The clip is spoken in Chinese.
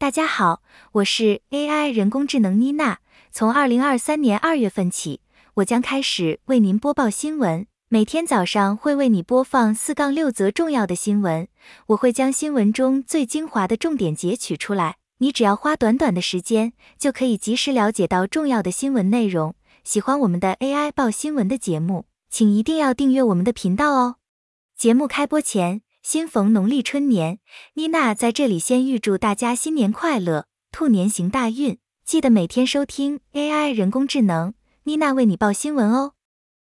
大家好，我是 AI 人工智能妮娜。从二零二三年二月份起，我将开始为您播报新闻。每天早上会为你播放四杠六则重要的新闻，我会将新闻中最精华的重点截取出来。你只要花短短的时间，就可以及时了解到重要的新闻内容。喜欢我们的 AI 报新闻的节目，请一定要订阅我们的频道哦。节目开播前，新逢农历春年，妮娜在这里先预祝大家新年快乐，兔年行大运。记得每天收听 AI 人工智能，妮娜为你报新闻哦。